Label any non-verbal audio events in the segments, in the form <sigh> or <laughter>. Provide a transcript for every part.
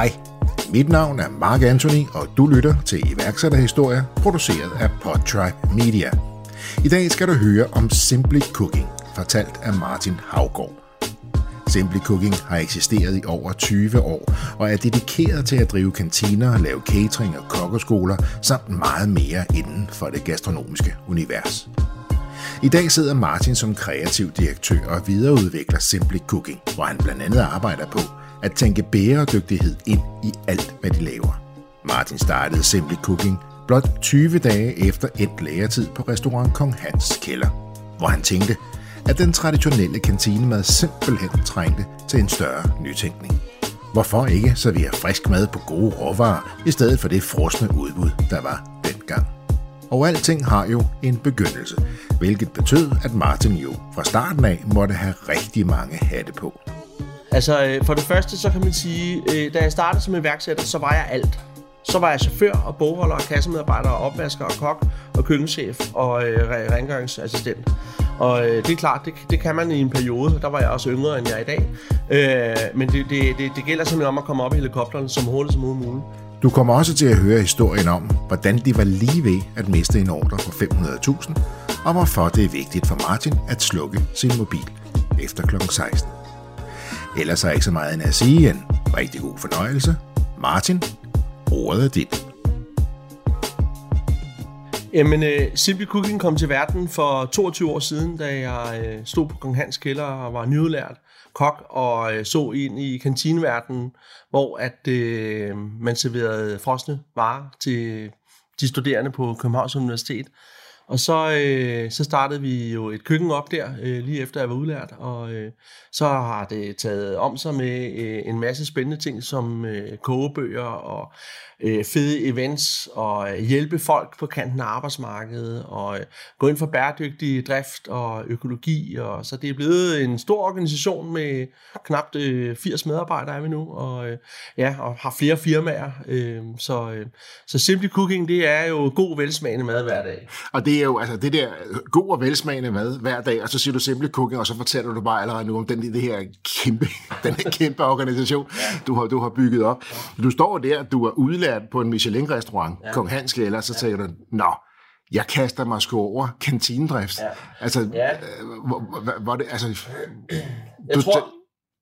Hej, mit navn er Mark Anthony, og du lytter til iværksætterhistorier, produceret af Podtribe Media. I dag skal du høre om Simply Cooking, fortalt af Martin Havgård. Simply Cooking har eksisteret i over 20 år og er dedikeret til at drive kantiner, lave catering og kokkeskoler samt meget mere inden for det gastronomiske univers. I dag sidder Martin som kreativ direktør og videreudvikler Simply Cooking, hvor han blandt andet arbejder på at tænke bæredygtighed ind i alt, hvad de laver. Martin startede Simply Cooking blot 20 dage efter endt læretid på restaurant Kong Hans Kælder, hvor han tænkte, at den traditionelle kantinemad simpelthen trængte til en større nytænkning. Hvorfor ikke servere frisk mad på gode råvarer, i stedet for det frosne udbud, der var dengang? Og alting har jo en begyndelse, hvilket betød, at Martin jo fra starten af måtte have rigtig mange hatte på. Altså, øh, for det første, så kan man sige, øh, da jeg startede som iværksætter, så var jeg alt. Så var jeg chauffør og bogholder og kassemedarbejder og opvasker og kok og køkkenchef og øh, rengøringsassistent. Og øh, det er klart, det, det kan man i en periode. Der var jeg også yngre, end jeg er i dag. Øh, men det, det, det, det gælder simpelthen om at komme op i helikopteren som hurtigt som muligt. Du kommer også til at høre historien om, hvordan de var lige ved at miste en ordre på 500.000, og hvorfor det er vigtigt for Martin at slukke sin mobil efter kl. 16. Ellers er ikke så meget end at sige en rigtig god fornøjelse. Martin, ordet er dit. Jamen, uh, Cooking kom til verden for 22 år siden, da jeg uh, stod på Kong Hans kælder og var nyudlært kok og uh, så ind i kantineverdenen, hvor at uh, man serverede frosne varer til de studerende på Københavns Universitet. Og så, øh, så startede vi jo et køkken op der, øh, lige efter jeg var udlært, og øh, så har det taget om sig med øh, en masse spændende ting, som øh, kogebøger og øh, fede events, og øh, hjælpe folk på kanten af arbejdsmarkedet, og øh, gå ind for bæredygtig drift og økologi, og så det er blevet en stor organisation med knap øh, 80 medarbejdere er vi nu, og øh, ja, og har flere firmaer, øh, så, øh, så Simply Cooking, det er jo god velsmagende mad hver dag. Og det er jo altså det der god og velsmagende mad hver dag, og så siger du Simply Cooking, og så fortæller du bare allerede nu om den, det her kæmpe, <laughs> den her kæmpe organisation, du har, du har bygget op. Du står der, du er udlært på en Michelin-restaurant, ja. Kong Hans eller så tænker du, nå, jeg kaster mig sgu over kantinedrift. Ja. Altså, ja. Øh, hvor, hvor det, altså... Jeg du, tror,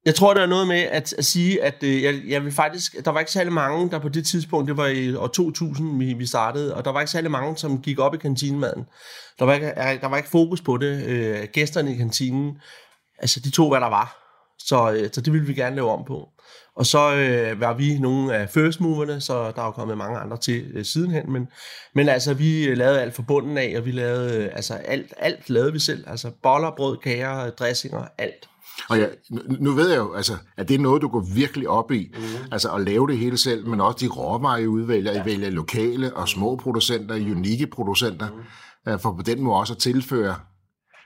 jeg tror, der er noget med at, at sige, at øh, jeg, jeg vil faktisk, der var ikke særlig mange, der på det tidspunkt, det var i år 2000, vi, vi startede, og der var ikke særlig mange, som gik op i kantinemaden. Der var ikke, der var ikke fokus på det. Øh, gæsterne i kantinen, altså de to, hvad der var. Så, øh, så det ville vi gerne lave om på. Og så øh, var vi nogle af first moverne, så der er jo kommet mange andre til øh, sidenhen. Men, men altså, vi lavede alt fra bunden af, og vi lavede, øh, altså alt, alt lavede vi selv. Altså boller, brød, kager, dressinger, alt. Og ja, nu ved jeg jo, altså, at det er noget, du går virkelig op i, mm. altså at lave det hele selv, men også de råvarer, I udvælger. Ja. I vælger lokale og små producenter, unikke producenter, mm. for på den måde også at tilføre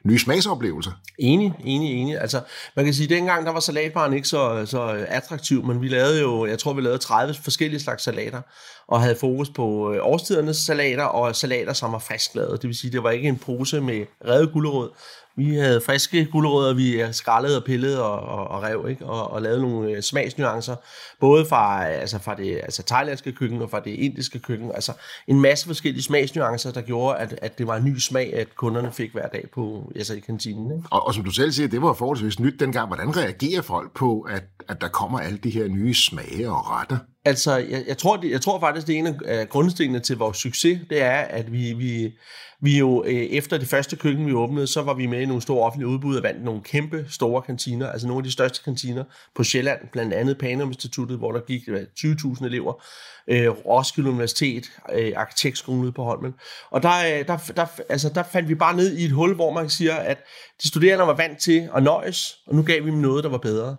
nye smagsoplevelser. Enig, enig, enig. Altså, man kan sige, at dengang der var salatbaren ikke så, så attraktiv, men vi lavede jo, jeg tror vi lavede 30 forskellige slags salater, og havde fokus på øh, årstidernes salater, og salater, som var frisklavet. Det vil sige, det var ikke en pose med revet gulerod, vi havde friske gulerødder, vi skrællede og pillede og, og, og rev, ikke? Og, og lavede nogle øh, smagsnuancer, både fra, altså fra det altså thailandske køkken og fra det indiske køkken. Altså en masse forskellige smagsnuancer, der gjorde, at, at det var en ny smag, at kunderne fik hver dag på, altså i kantinen. Ikke? Og, og som du selv siger, det var forholdsvis nyt dengang. Hvordan reagerer folk på, at, at der kommer alle de her nye smage og retter? Altså, jeg, jeg, tror, det, jeg tror faktisk, det er en af grundstenene til vores succes, det er, at vi, vi, vi jo øh, efter det første køkken, vi åbnede, så var vi med i nogle store offentlige udbud og vandt nogle kæmpe store kantiner, altså nogle af de største kantiner på Sjælland, blandt andet Panum Instituttet, hvor der gik 20.000 elever, øh, Roskilde Universitet, øh, Arkitektskolen ude på Holmen. Og der, øh, der, der, altså, der fandt vi bare ned i et hul, hvor man siger, at de studerende var vant til at nøjes, og nu gav vi dem noget, der var bedre.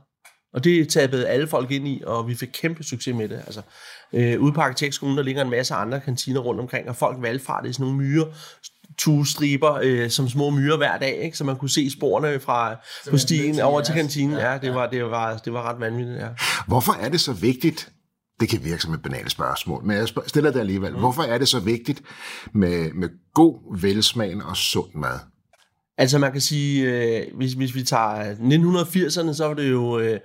Og det tabede alle folk ind i, og vi fik kæmpe succes med det. Altså, øh, ude på Arkitektskolen, der ligger en masse andre kantiner rundt omkring, og folk valgfartede i sådan nogle myrer, striber øh, som små myrer hver dag, ikke? så man kunne se sporene fra på stien over til kantinen. Ja, det var, det var, det var ret vanvittigt. Ja. Hvorfor er det så vigtigt, det kan virke som et banalt spørgsmål, men jeg stiller det alligevel. Mm. Hvorfor er det så vigtigt med, med god, velsmagende og sund mad? Altså man kan sige, øh, hvis, hvis vi tager 1980'erne, så var det jo øh,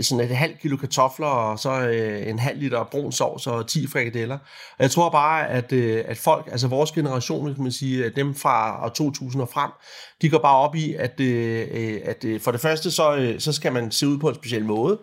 sådan et halvt kilo kartofler, og så øh, en halv liter brun sovs og 10 frikadeller. Og jeg tror bare, at, øh, at folk, altså vores generation, kan man sige, dem fra 2000 og frem, de går bare op i, at, øh, øh, at øh, for det første, så, øh, så skal man se ud på en speciel måde.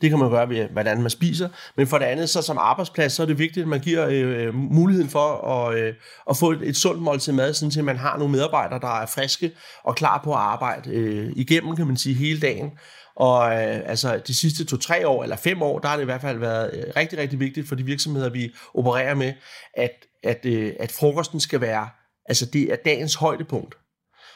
Det kan man gøre ved, hvordan man spiser. Men for det andet, så som arbejdsplads, så er det vigtigt, at man giver øh, øh muligheden for at, øh, at få et, et sundt måltid mad, sådan at man har nogle medarbejdere, der er friske og klar på at arbejde øh, igennem, kan man sige, hele dagen. Og øh, altså de sidste to-tre år, eller fem år, der har det i hvert fald været øh, rigtig, rigtig vigtigt for de virksomheder, vi opererer med, at, at, øh, at frokosten skal være, altså det er dagens højdepunkt.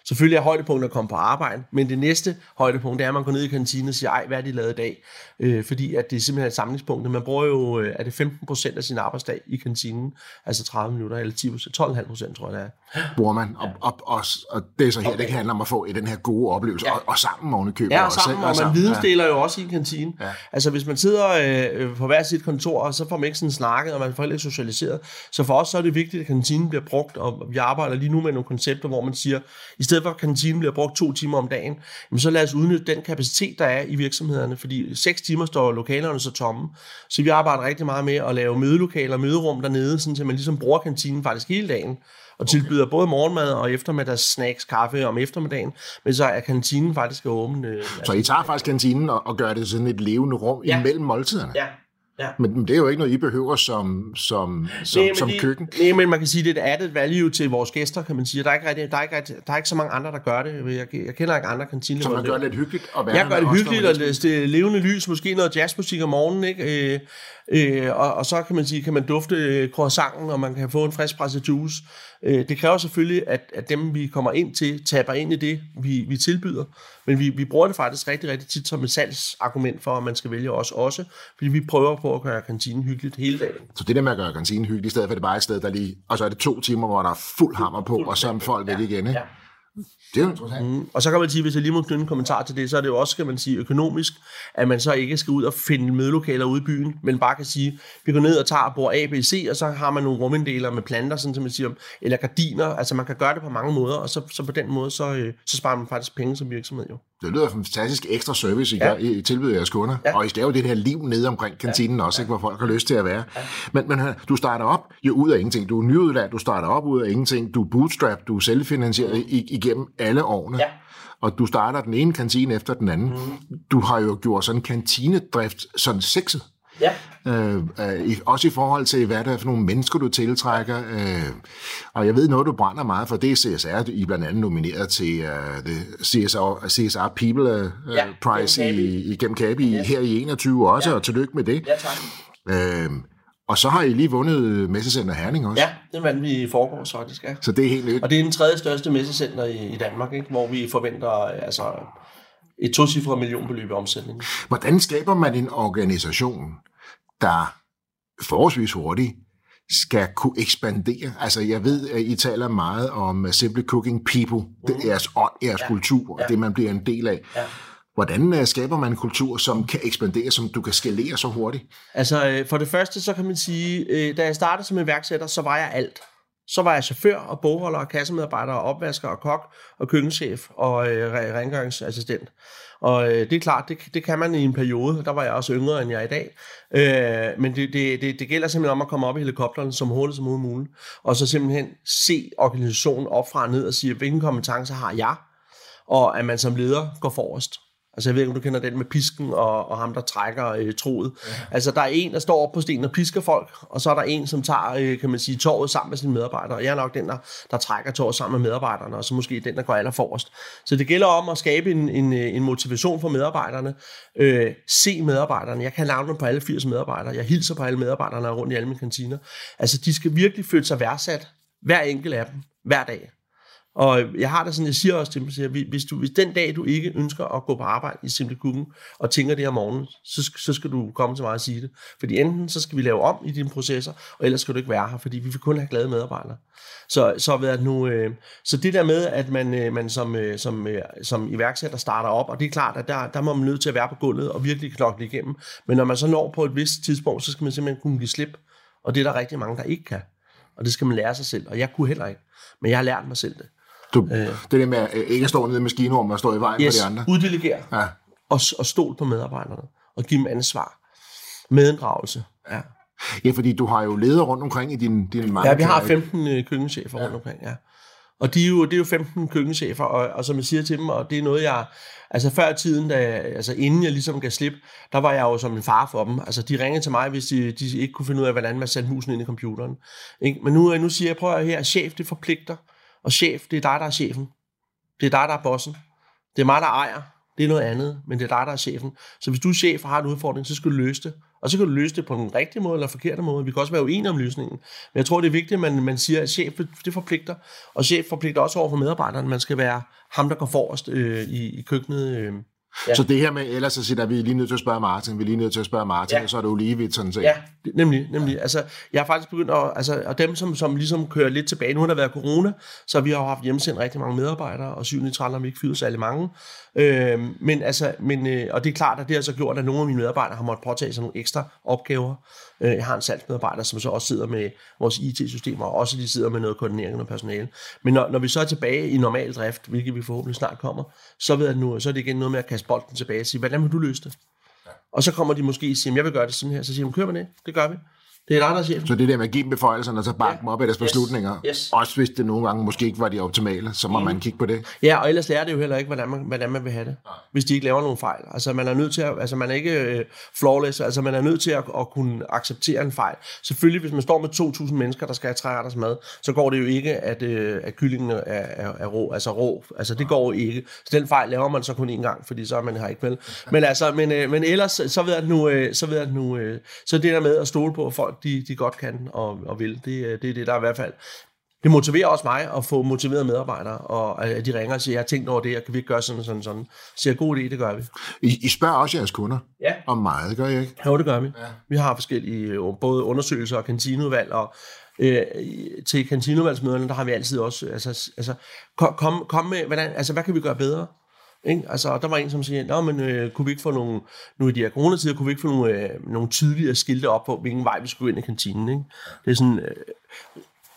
Selvfølgelig er højdepunktet at komme på arbejde, men det næste højdepunkt, det er, at man går ned i kantinen og siger, ej, hvad er de lavet i dag? Øh, fordi at det er simpelthen et samlingspunkt. Man bruger jo, øh, er det 15 procent af sin arbejdsdag i kantinen, altså 30 minutter, eller 10 12,5 procent, tror jeg det er. Bruger man, og, og, og, og det er så her, okay. det handler om at få den her gode oplevelse, ja. og, og sammen oven i købet. Ja, og sammen, og, og man vidensdeler ja. jo også i en kantine. Ja. Altså hvis man sidder øh, på hver sit kontor, og så får man ikke sådan snakket, og man får ikke socialiseret. Så for os så er det vigtigt, at kantinen bliver brugt, og vi arbejder lige nu med nogle koncepter, hvor man siger, i stedet for at kantinen bliver brugt to timer om dagen, jamen så lad os udnytte den kapacitet, der er i virksomhederne, fordi seks timer står lokalerne så tomme. Så vi arbejder rigtig meget med at lave mødelokaler og møderum dernede, sådan at man ligesom bruger kantinen faktisk hele dagen, og okay. tilbyder både morgenmad og eftermiddags snacks, kaffe om eftermiddagen, men så er kantinen faktisk åben. Øh, så I tager faktisk kantinen og, og gør det sådan et levende rum ja. imellem måltiderne? Ja, Ja. Men, men det er jo ikke noget, I behøver som, som, som, nej, som det, køkken. Nej, men man kan sige, det er et added value til vores gæster, kan man sige. Der er ikke, rigtig, der er ikke, der er ikke så mange andre, der gør det. Jeg, jeg kender ikke andre kantiner. Så man gør det lidt hyggeligt at være Jeg gør det hyggeligt, og det er levende lys, måske noget jazzmusik om morgenen, ikke? Øh, øh, og, og, så kan man sige, kan man dufte øh, croissanten, og man kan få en frisk presset juice. Øh, det kræver selvfølgelig, at, at dem, vi kommer ind til, taber ind i det, vi, vi tilbyder. Men vi, vi bruger det faktisk rigtig, rigtig tit som et salgsargument for, at man skal vælge os også. Fordi vi prøver på at gøre kantinen hyggeligt hele dagen. Så det der med at gøre kantinen hyggelig, i stedet for det bare et sted, der lige... Og så er det to timer, hvor der er fuld hammer på, fuld og så er folk ja. væk igen, ikke? Ja. Det er jo interessant. Mm. Og så kan man sige, hvis jeg lige må knytte en kommentar til det, så er det jo også, kan man sige, økonomisk, at man så ikke skal ud og finde mødelokaler ude i byen, men bare kan sige, vi går ned og tager bord A, B, C, og så har man nogle ruminddeler med planter, sådan som man siger, eller gardiner, altså man kan gøre det på mange måder, og så, så på den måde, så, øh, så sparer man faktisk penge som virksomhed jo. Det lyder fantastisk ekstra service, I, ja. gør, I tilbyder jeres kunder. Ja. Og I skal jo det her liv nede omkring kantinen ja. også, ikke, hvor folk har lyst til at være. Ja. Men, men du starter op jo ud af ingenting. Du er nyudlært, du starter op ud af ingenting. Du er bootstrap, du er selvfinansieret mm. igennem alle årene. Ja. Og du starter den ene kantine efter den anden. Mm. Du har jo gjort sådan en kantinedrift sådan sexet. Ja. Øh, øh, også i forhold til, hvad det er for nogle mennesker, du tiltrækker. Øh, og jeg ved noget, du brænder meget for, det er CSR. I er blandt andet nomineret til uh, det CSR, CSR People uh, ja, Prize i, igennem Kabi yes. her i 21 også, ja. og tillykke med det. Ja, tak. Øh, og så har I lige vundet Messecenter Herning også. Ja, det vandt vi i forgårs faktisk, ja. Så det er helt nyt. Og det er den tredje største messecenter i, i Danmark, ikke? hvor vi forventer altså, et tocifret millionbeløb i omsætning. Hvordan skaber man en organisation, der forholdsvis hurtigt skal kunne ekspandere? Altså, jeg ved, at I taler meget om uh, Simple Cooking People, det er jeres ånd, jeres ja. kultur, og ja. det, man bliver en del af. Ja. Hvordan uh, skaber man en kultur, som kan ekspandere, som du kan skalere så hurtigt? Altså, øh, for det første, så kan man sige, øh, da jeg startede som iværksætter, så var jeg alt. Så var jeg chauffør og bogholder og kassemedarbejder og opvasker og kok og køkkenchef og øh, rengøringsassistent. Og øh, det er klart, det, det kan man i en periode. Der var jeg også yngre, end jeg er i dag. Øh, men det, det, det, det gælder simpelthen om at komme op i helikopteren som hurtigt som muligt. Og så simpelthen se organisationen op fra og ned og sige, hvilke kompetencer har jeg? Og at man som leder går forrest. Altså jeg ved ikke, om du kender den med pisken og, og ham, der trækker øh, troet. Ja. Altså der er en, der står op på stenen og pisker folk, og så er der en, som tager, øh, kan man sige, toget sammen med sine medarbejdere. Og jeg er nok den, der, der trækker toget sammen med medarbejderne, og så måske den, der går aller forrest. Så det gælder om at skabe en, en, øh, en motivation for medarbejderne. Øh, se medarbejderne. Jeg kan navne på alle 80 medarbejdere. Jeg hilser på alle medarbejderne rundt i alle mine kantiner. Altså de skal virkelig føle sig værdsat. Hver enkelt af dem. Hver dag. Og jeg har da sådan, jeg siger også til dem, hvis, du, hvis den dag, du ikke ønsker at gå på arbejde i Simple Cooking, og tænker det om morgenen, så, så skal du komme til mig og sige det. Fordi enten så skal vi lave om i dine processer, og ellers skal du ikke være her, fordi vi vil kun have glade medarbejdere. Så, så, ved at nu, øh, så det der med, at man, øh, man som, øh, som, øh, som iværksætter starter op, og det er klart, at der, der må man nødt til at være på gulvet og virkelig knokle igennem. Men når man så når på et vist tidspunkt, så skal man simpelthen kunne give slip. Og det er der rigtig mange, der ikke kan. Og det skal man lære sig selv. Og jeg kunne heller ikke. Men jeg har lært mig selv det. Du, øh, det der med øh, ikke at stå nede i maskinrummet og stå i vejen yes, for de andre. uddelegere. Ja. Og, og stol på medarbejderne. Og give dem ansvar. Medinddragelse. Ja. Ja, fordi du har jo ledere rundt omkring i din, din mange Ja, vi har 15 øh, køkkenchefer ja. rundt omkring, ja. Og de er jo, det er jo 15 køkkenchefer, og, og som jeg siger til dem, og det er noget, jeg... Altså før tiden, da, altså inden jeg ligesom gav slip, der var jeg jo som en far for dem. Altså de ringede til mig, hvis de, de ikke kunne finde ud af, hvordan man satte musen ind i computeren. Ikke? Men nu, nu siger jeg, prøv at her, chef, det forpligter. Og chef, det er dig, der er chefen. Det er dig, der er bossen. Det er mig, der ejer. Det er noget andet, men det er dig, der er chefen. Så hvis du er chef og har en udfordring, så skal du løse det. Og så kan du løse det på den rigtige måde eller forkerte måde. Vi kan også være uenige om løsningen. Men jeg tror, det er vigtigt, at man, man siger, at chef det forpligter. Og chef forpligter også over for medarbejderne. Man skal være ham, der går forrest øh, i, i køkkenet. Øh, Ja. Så det her med, ellers så siger, at vi er lige nødt til at spørge Martin, vi er lige nødt til at spørge Martin, ja. og så er det jo lige vidt sådan set. Ja, nemlig, nemlig. Altså, jeg har faktisk begyndt at, altså, og dem, som, som ligesom kører lidt tilbage, nu har der været corona, så vi har haft hjemmesendt rigtig mange medarbejdere, og 7. 13 har vi ikke fyret særlig mange. Øh, men altså, men, øh, og det er klart, at det har så gjort, at nogle af mine medarbejdere har måttet påtage sig nogle ekstra opgaver. Øh, jeg har en salgsmedarbejder, som så også sidder med vores IT-systemer, og også de sidder med noget koordinering af personale. Men når, når vi så er tilbage i normal drift, hvilket vi forhåbentlig snart kommer, så, ved jeg nu, så er det igen noget med at kaste bolden tilbage og sige, hvordan vil du løse det? Og så kommer de måske og siger, jeg vil gøre det sådan her. Så siger de, kør med det, det gør vi. Det er dig, der siger Så det der med at give dem beføjelserne, og så bakke ja. dem op af deres yes. beslutninger, yes. også hvis det nogle gange måske ikke var de optimale, så må mm. man kigge på det. Ja, og ellers lærer det jo heller ikke, hvordan man, hvordan man vil have det, Nej. hvis de ikke laver nogen fejl. Altså man er nødt til at, altså man er ikke uh, flawless, altså man er nødt til at, at kunne acceptere en fejl. Selvfølgelig, hvis man står med 2.000 mennesker, der skal have træretters mad, så går det jo ikke, at, uh, at kyllingen er, er, er rå, altså rå. Altså det går jo ikke. Så den fejl laver man så kun én gang, fordi så er man her ikke vel. Men altså, men, uh, men ellers, så ved jeg nu, uh, så ved jeg nu, så det der med at stole på, at folk de, de godt kan og, og vil. Det, det er det, der er i hvert fald det motiverer også mig at få motiverede medarbejdere, og at de ringer og siger, jeg har tænkt over det, og kan vi ikke gøre sådan sådan sådan. Så siger god idé, det gør vi. I, I spørger også jeres kunder ja. om meget, gør I ikke? Jo, det gør vi. Ja. Vi har forskellige øh, både undersøgelser og kantineudvalg, og øh, til kantineudvalgsmøderne, der har vi altid også, altså, altså kom, kom med, hvordan, altså, hvad kan vi gøre bedre? Ikke? Altså, der var en, som siger, Nå, men øh, kunne vi ikke få nogle, nu i de her coronatider, kunne vi ikke få nogle, øh, nogle tydeligere skilte op på, hvilken vej vi skulle ind i kantinen. Ikke? Det er sådan, øh,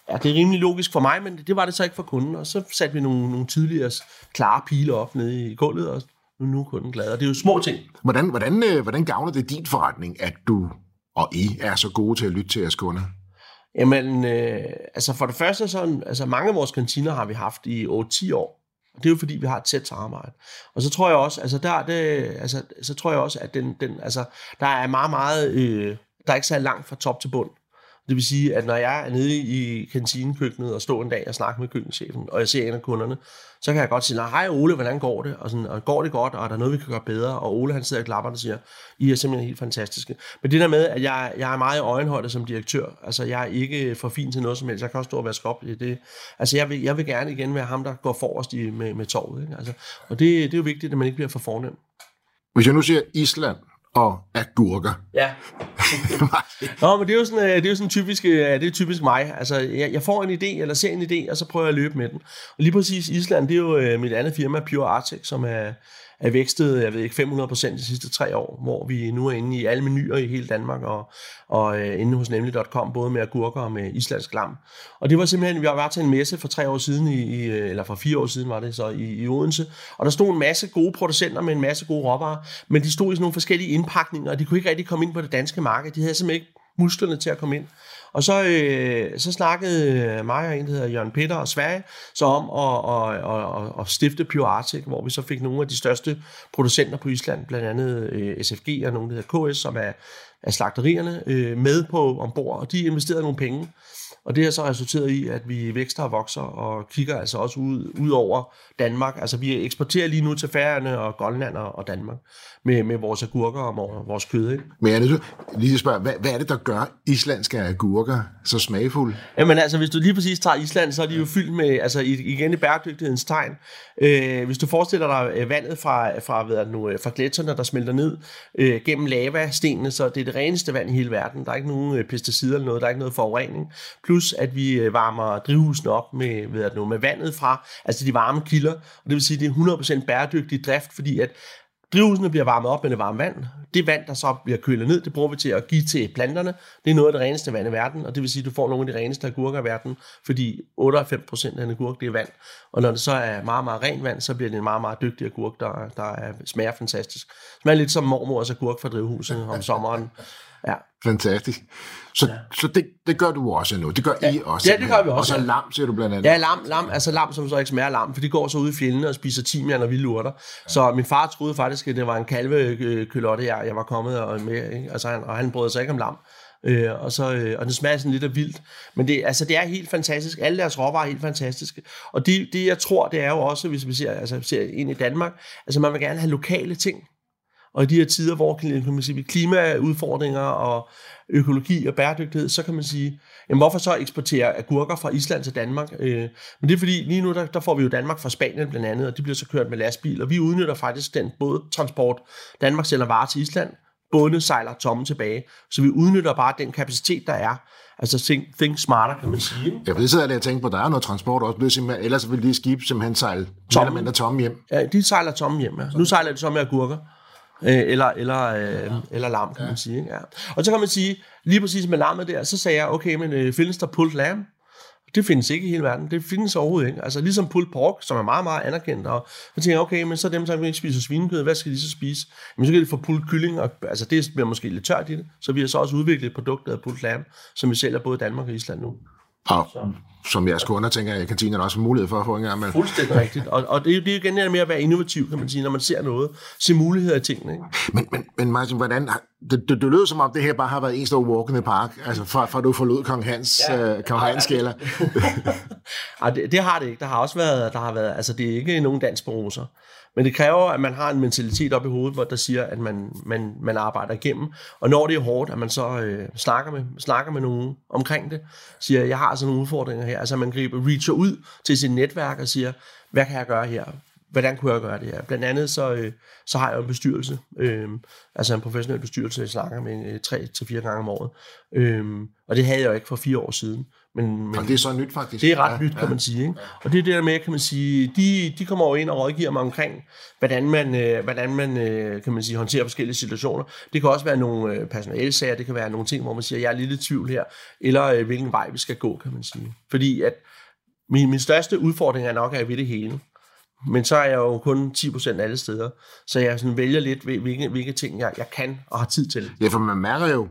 ja, det er rimelig logisk for mig, men det, var det så ikke for kunden. Og så satte vi nogle, nogle tydeligere, klare piler op nede i gulvet, og nu, nu er kunden glad. Og det er jo små ting. Hvordan, hvordan, øh, hvordan gavner det din forretning, at du og I er så gode til at lytte til jeres kunder? Jamen, øh, altså for det første, så, altså mange af vores kantiner har vi haft i 8-10 år. Det er jo fordi, vi har et tæt samarbejde. Og så tror jeg også, altså der, det, altså, så tror jeg også, at den, den, altså, der er meget, meget, øh, der er ikke så langt fra top til bund. Det vil sige, at når jeg er nede i kantinekøkkenet og står en dag og snakker med køkkenchefen, og jeg ser en af kunderne, så kan jeg godt sige, hej Ole, hvordan går det? Og, sådan, og går det godt, og er der noget, vi kan gøre bedre? Og Ole han sidder og klapper og siger, I er simpelthen helt fantastiske. Men det der med, at jeg, jeg er meget i øjenhøjde som direktør, altså jeg er ikke for fin til noget som helst, jeg kan også stå og vaske op i det. Altså jeg vil, jeg vil gerne igen være ham, der går forrest i, med, med torvet. Ikke? Altså, og det, det er jo vigtigt, at man ikke bliver for fornem. Hvis jeg nu siger Island og agurker. Ja. <laughs> Nå, men det er jo sådan, øh, det er jo sådan typisk, øh, det er typisk mig. Altså, jeg, jeg får en idé, eller ser en idé, og så prøver jeg at løbe med den. Og lige præcis Island, det er jo øh, mit andet firma, Pure Arctic, som er, er vækstet, jeg ved ikke, 500 procent de sidste tre år, hvor vi nu er inde i alle menuer i hele Danmark, og, og uh, inde hos nemlig.com, både med agurker og med islandsk lam. Og det var simpelthen, vi har været til en messe for tre år siden, i, i, øh, eller for fire år siden var det så, i, i Odense, og der stod en masse gode producenter med en masse gode råvarer, men de stod i sådan nogle forskellige indpakninger, og de kunne ikke rigtig komme ind på det danske marked. De havde simpelthen ikke musklerne til at komme ind. Og så, øh, så snakkede mig og en, der hedder Jørgen Peter og Sverige, så om at, at, at, at stifte Pure Arctic, hvor vi så fik nogle af de største producenter på Island, blandt andet øh, SFG og nogle, der hedder KS, som er, er slagterierne, øh, med på ombord, og de investerede nogle penge. Og det har så resulteret i, at vi vækster og vokser og kigger altså også ud, ud over Danmark. Altså vi eksporterer lige nu til Færøerne og Grønland og Danmark med, med vores agurker og vores kød. Ikke? Men jeg er nødt lige at spørge, hvad, hvad er det, der gør islandske agurker så smagfulde? Jamen altså, hvis du lige præcis tager Island, så er de jo fyldt med, altså igen i bæredygtighedens tegn. Øh, hvis du forestiller dig øh, vandet fra, fra, hvad nu, øh, fra gletsjerne, der smelter ned øh, gennem lavastenene, så det er det reneste vand i hele verden. Der er ikke nogen øh, pesticider eller noget, der er ikke noget forurening. Plus at vi øh, varmer drivhusene op med, ved at nu, med vandet fra, altså de varme kilder, og det vil sige, at det er 100% bæredygtig drift, fordi at Drivhusene bliver varmet op med det varme vand. Det vand, der så bliver kølet ned, det bruger vi til at give til planterne. Det er noget af det reneste vand i verden, og det vil sige, at du får nogle af de reneste agurker i verden, fordi 98% af en agurk, det er vand. Og når det så er meget, meget rent vand, så bliver det en meget, meget dygtig agurk, der, der smager fantastisk. Smager lidt som mormors agurk fra drivhuset om sommeren. Ja. Fantastisk. Så, ja. så det, det gør du også nu. Det gør ja. I også. Ja, det gør vi også. Og så lam, siger du blandt andet. Ja, lam, lam, altså lam, som så ikke smager lam, for de går så ud i fjellene og spiser timian og vilde urter. Ja. Så min far troede faktisk, at det var en kalvekølotte, jeg, jeg var kommet og med, ikke? Altså, han, og han brød sig ikke om lam. Øh, og, så, øh, og den smager sådan lidt af vildt. Men det, altså, det er helt fantastisk. Alle deres råvarer er helt fantastiske. Og det, det, jeg tror, det er jo også, hvis vi ser, altså, ser ind i Danmark, altså man vil gerne have lokale ting. Og i de her tider, hvor kan man sige, klimaudfordringer og økologi og bæredygtighed, så kan man sige, jamen hvorfor så eksportere agurker fra Island til Danmark? Øh, men det er fordi, lige nu der, der får vi jo Danmark fra Spanien blandt andet, og de bliver så kørt med lastbil, og vi udnytter faktisk den både transport, Danmark sender varer til Island, bådene sejler tomme tilbage, så vi udnytter bare den kapacitet, der er. Altså think, think smarter, kan man sige. Ja, for det sidder jeg og tænker på, at der er noget transport også, ellers vil de skibe simpelthen sejle tomme. tomme hjem. Ja, de sejler tomme hjem, ja. Nu sejler de så med agurker. Øh, eller, eller, øh, eller lam, kan ja. man sige. Ikke? Ja. Og så kan man sige, lige præcis med lammet der, så sagde jeg, okay, men øh, findes der pulled lamb? Det findes ikke i hele verden. Det findes overhovedet ikke. Altså ligesom pulled pork, som er meget, meget anerkendt. Og så tænker jeg, okay, men så dem, der ikke spiser svinekød, hvad skal de så spise? Men så kan de få pulled kylling, og altså det bliver måske lidt tørt i det. Så vi har så også udviklet et produkt, der hedder pulled lamb, som vi sælger både i Danmark og Island nu. Og så. som jeres kunder, tænker jeg, i kantinen er også mulighed for at få en gang med. Fuldstændig rigtigt. Og, og det, er, det er igen det med at være innovativ, kan man sige, når man ser noget. Se muligheder i tingene. Ikke? Men, men, men Martin, hvordan, det, det, det lød som om, det her bare har været en stor walk in the park, altså fra, fra du forlod Kong Hans, ja. uh, Kong Hans <laughs> ja, ja. det, det, har det ikke. Der har også været, der har været, altså det er ikke nogen dans på roser. Men det kræver, at man har en mentalitet op i hovedet, hvor der siger, at man, man, man arbejder igennem. Og når det er hårdt, at man så øh, snakker, med, snakker med nogen omkring det, siger, jeg har sådan nogle udfordringer her. Altså man griber, reacher ud til sit netværk og siger, hvad kan jeg gøre her? Hvordan kunne jeg gøre det her? Blandt andet så, øh, så har jeg en bestyrelse, øh, altså en professionel bestyrelse, jeg snakker med øh, tre til fire gange om året. Øh, og det havde jeg jo ikke for fire år siden. Men, men og det er så nyt faktisk. Det er ret ja, nyt, kan ja. man sige. Ikke? Og det er det der med, kan man sige, de, de kommer over ind og rådgiver mig omkring, hvordan man, øh, hvordan man øh, kan man sige, håndterer forskellige situationer. Det kan også være nogle øh, personalesager, det kan være nogle ting, hvor man siger, jeg er lidt i tvivl her, eller øh, hvilken vej vi skal gå, kan man sige. Fordi at min, min største udfordring er nok, at jeg ved det hele. Men så er jeg jo kun 10% alle steder. Så jeg sådan vælger lidt, hvilke, hvilke ting jeg, jeg kan og har tid til. Ja, for man mærker jo,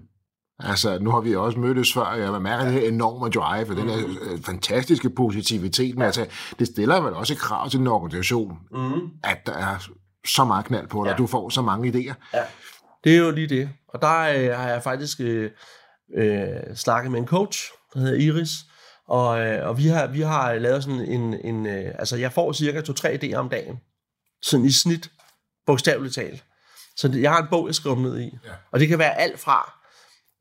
Altså, nu har vi også mødtes før, og jeg mærker det her enorme drive, og den her øh, fantastiske positivitet. Men altså, det stiller vel også et krav til en organisation, mm. at der er så meget knald på dig, ja. og du får så mange idéer. Ja, det er jo lige det. Og der øh, har jeg faktisk øh, øh, snakket med en coach, der hedder Iris, og, øh, og vi, har, vi har lavet sådan en, en øh, altså jeg får cirka to-tre idéer om dagen, sådan i snit, bogstaveligt talt. Så jeg har en bog, jeg skriver ned i, ja. og det kan være alt fra,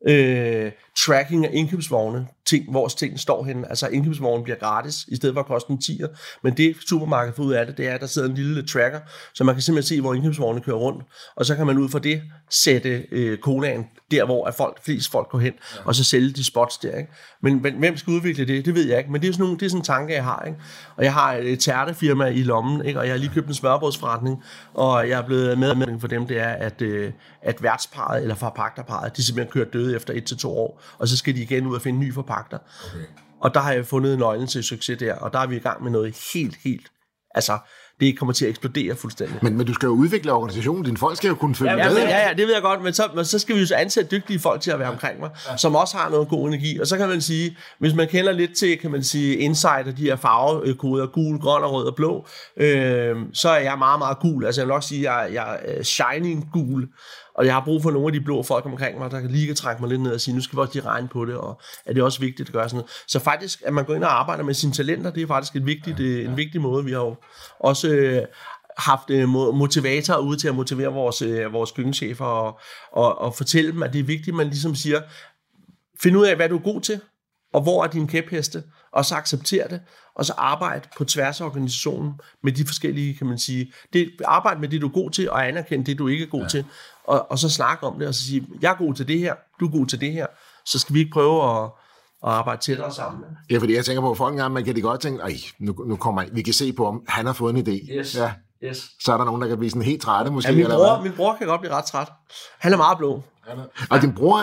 øh, tracking af indkøbsvogne, ting, hvor ting står henne. Altså indkøbsvognen bliver gratis, i stedet for at koste en 10'er. Men det supermarkedet får ud af det, det er, at der sidder en lille tracker, så man kan simpelthen se, hvor indkøbsvognene kører rundt. Og så kan man ud fra det sætte øh, colaen der, hvor er folk, flest folk går hen, ja. og så sælge de spots der. Ikke? Men, men hvem skal udvikle det? Det ved jeg ikke. Men det er sådan, nogle, det er sådan en tanke, jeg har. Ikke? Og jeg har et tærtefirma i lommen, ikke? og jeg har lige købt en smørbrødsforretning, og jeg er blevet med for dem, det er, at, øh, at værtsparet eller forpagterparet, de simpelthen kører døde efter et til to år, og så skal de igen ud og finde en ny forpagter. Okay. Og der har jeg fundet nøglen til succes der, og der er vi i gang med noget helt, helt, altså det kommer til at eksplodere fuldstændig. Men, men du skal jo udvikle organisationen, dine folk skal jo kunne følge ja, med. Ja, ja, det ved jeg godt, men så, men så skal vi jo så ansætte dygtige folk til at være omkring mig, ja. som også har noget god energi. Og så kan man sige, hvis man kender lidt til, kan man sige, insight og de her farvekoder, gul, grøn og rød og blå, øh, så er jeg meget, meget gul. Altså jeg vil også sige, at jeg, jeg er shining gul. Og jeg har brug for nogle af de blå folk omkring mig, der lige kan trække mig lidt ned og sige, nu skal vi også lige regne på det, og er det også vigtigt at gøre sådan noget. Så faktisk, at man går ind og arbejder med sine talenter, det er faktisk et vigtigt, ja, ja. en vigtig måde. Vi har jo også øh, haft øh, motivatorer ude til at motivere vores, øh, vores køkkenchefer og, og, og fortælle dem, at det er vigtigt, at man ligesom siger, find ud af, hvad du er god til, og hvor er din kæpheste, og så acceptere det, og så arbejde på tværs af organisationen med de forskellige, kan man sige, det, arbejde med det, du er god til, og anerkende det, du ikke er god ja. til, og, og så snakke om det, og så sige, jeg er god til det her, du er god til det her, så skal vi ikke prøve at, at arbejde tættere sammen. Ja, fordi jeg tænker på, at folk engang, man kan det godt tænke, nu, nu kommer vi kan se på, om han har fået en idé. Yes. Ja. Yes. Så er der nogen, der kan blive sådan helt trætte måske. Ja, min, bror, eller min bror kan godt blive ret træt. Han er meget blå. Og din bror,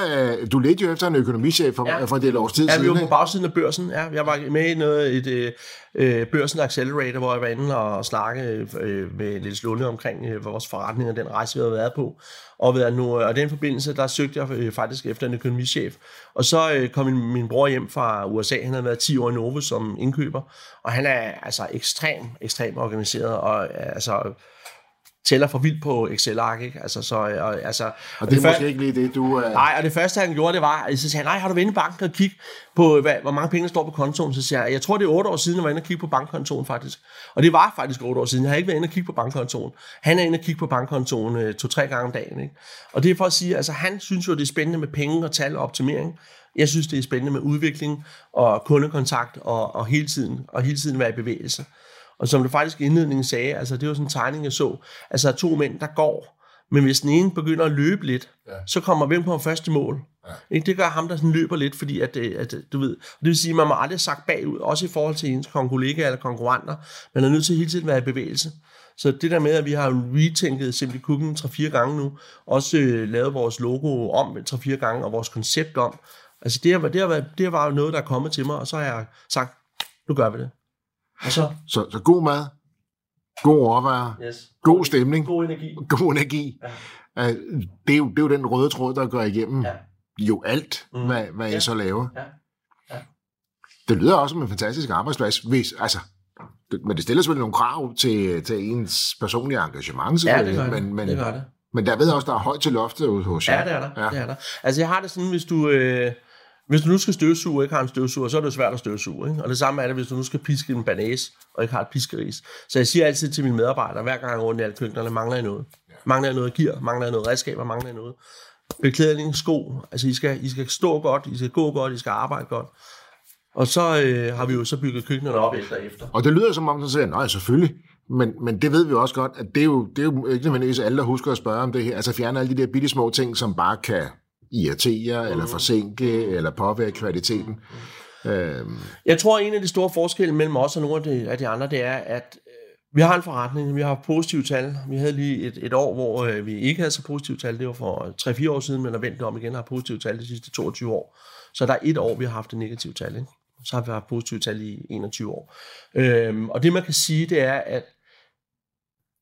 du ledte jo efter en økonomichef for, ja. for en del års tid ja, siden. Ja, vi var på bagsiden af børsen. Ja, jeg var med i noget, et, et øh, børsen Accelerator, hvor jeg var inde og snakke øh, med Niels Lunde omkring øh, vores forretning og den rejse, vi havde været på. Og, ved nu, og i den forbindelse, der søgte jeg øh, faktisk efter en økonomichef. Og så øh, kom min, min bror hjem fra USA. Han havde været 10 år i Novo som indkøber. Og han er altså ekstrem, ekstrem organiseret. Og øh, altså tæller for vildt på Excel-ark, ikke? Altså, så, og, altså, og, og det er måske ikke lige det, du... Uh... Nej, og det første, han gjorde, det var, at så sagde han, nej, har du været inde i banken og kigge på, hvad, hvor mange penge der står på kontoen? Så siger jeg, jeg tror, det er otte år siden, jeg var inde og kigge på bankkontoen, faktisk. Og det var faktisk otte år siden. Jeg har ikke været inde og kigge på bankkontoen. Han er inde og kigge på bankkontoen uh, to-tre gange om dagen, ikke? Og det er for at sige, altså, han synes jo, det er spændende med penge og tal og optimering. Jeg synes, det er spændende med udvikling og kundekontakt og, og, hele, tiden, og hele tiden være i bevægelse. Og som du faktisk i indledningen sagde, altså det var sådan en tegning, jeg så, altså to mænd, der går, men hvis den ene begynder at løbe lidt, ja. så kommer hvem på første mål? Ja. Det gør ham, der sådan løber lidt, fordi at, øh, at, du ved, det vil sige, at man må aldrig sagt bagud, også i forhold til ens kollegaer eller konkurrenter. Man er nødt til hele tiden at være i bevægelse. Så det der med, at vi har retænket Simply Cooking 3-4 gange nu, også øh, lavet vores logo om 3-4 gange, og vores koncept om, altså det har, det, har været, det været noget, der er kommet til mig, og så har jeg sagt, nu gør vi det. Og så? Så, så god mad, god overvejer, yes. god stemning, god energi. God energi. Ja. Det, er jo, det er jo den røde tråd, der går igennem ja. jo alt, mm. hvad, hvad ja. jeg så laver. Ja. Ja. Det lyder også som en fantastisk arbejdsplads, hvis, altså, det, men det stiller selvfølgelig nogle krav til, til ens personlige engagement, Ja, det gør det. Men, men, det, gør det. Men der ved jeg også, der er højt til loftet hos jer. Ja, det er der. Ja. Det er der. Altså, jeg har det sådan, hvis du... Øh, hvis du nu skal støvsuge og ikke har en støvsuger, så er det svært at støvsuge. Ikke? Og det samme er det, hvis du nu skal piske en banæs og ikke har et piskeris. Så jeg siger altid til mine medarbejdere, hver gang jeg rundt i alle køkkenerne, mangler jeg noget. Mangler jeg noget gear, mangler jeg noget redskaber, mangler jeg noget. Beklædning, sko, altså I skal, I skal stå godt, I skal gå godt, I skal arbejde godt. Og så øh, har vi jo så bygget køkkenerne op efter efter. Og det lyder som om, så siger, nej, selvfølgelig. Men, men det ved vi også godt, at det er jo, det er jo ikke nødvendigvis alle, der husker at spørge om det her. Altså fjerne alle de der bitte små ting, som bare kan irritere, mm. eller forsinke, eller påvirke kvaliteten. Mm. Øhm. Jeg tror, at en af de store forskelle mellem os og nogle af de, af de andre, det er, at øh, vi har en forretning, vi har positive tal. Vi havde lige et, et år, hvor øh, vi ikke havde så positive tal. Det var for 3-4 år siden, men har vendt om igen og har positive tal de sidste 22 år. Så der er et år, vi har haft et negativt tal. Ikke? Så har vi haft positive tal i 21 år. Øhm, og det man kan sige, det er, at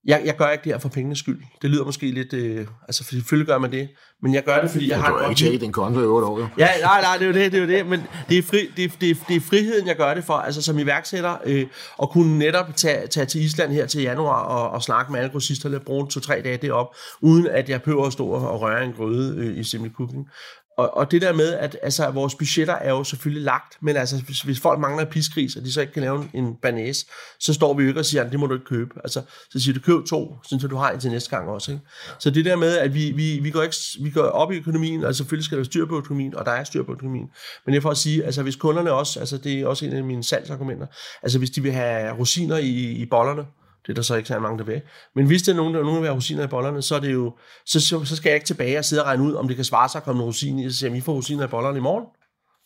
jeg, jeg gør ikke det her for pengenes skyld. Det lyder måske lidt... Øh, altså, for selvfølgelig gør man det. Men jeg gør det, fordi jeg har... Du har ikke tjekket din konto i 8 år, jo. Ja, nej, nej, det er jo det, det er jo det. Men det er, fri, det, er, det, er, det er friheden, jeg gør det for. Altså, som iværksætter. Øh, og kunne netop tage, tage til Island her til januar og, og snakke med alle grossister, og bruge to-tre dage derop, uden at jeg behøver at stå og røre en grøde øh, i Simple Cooking. Og, og det der med, at altså, vores budgetter er jo selvfølgelig lagt, men altså, hvis, hvis folk mangler piskris, og de så ikke kan lave en banæs, så står vi jo ikke og siger, det må du ikke købe. Altså, så siger du, køb to, så du har en til næste gang også. Ikke? Så det der med, at vi, vi, vi, går ikke, vi går op i økonomien, og selvfølgelig skal der styr på økonomien, og der er styr på økonomien. Men det er for at sige, altså hvis kunderne også, altså det er også en af mine salgsargumenter, altså hvis de vil have rosiner i, i bollerne, det er der så ikke så mange, der. Men hvis der er nogen, der, nogen, der vil have rosiner i bollerne, så, er det jo, så, så, så skal jeg ikke tilbage og sidde og regne ud, om det kan svare sig at komme en rosin i, og sige, at vi får rosiner i bollerne i morgen.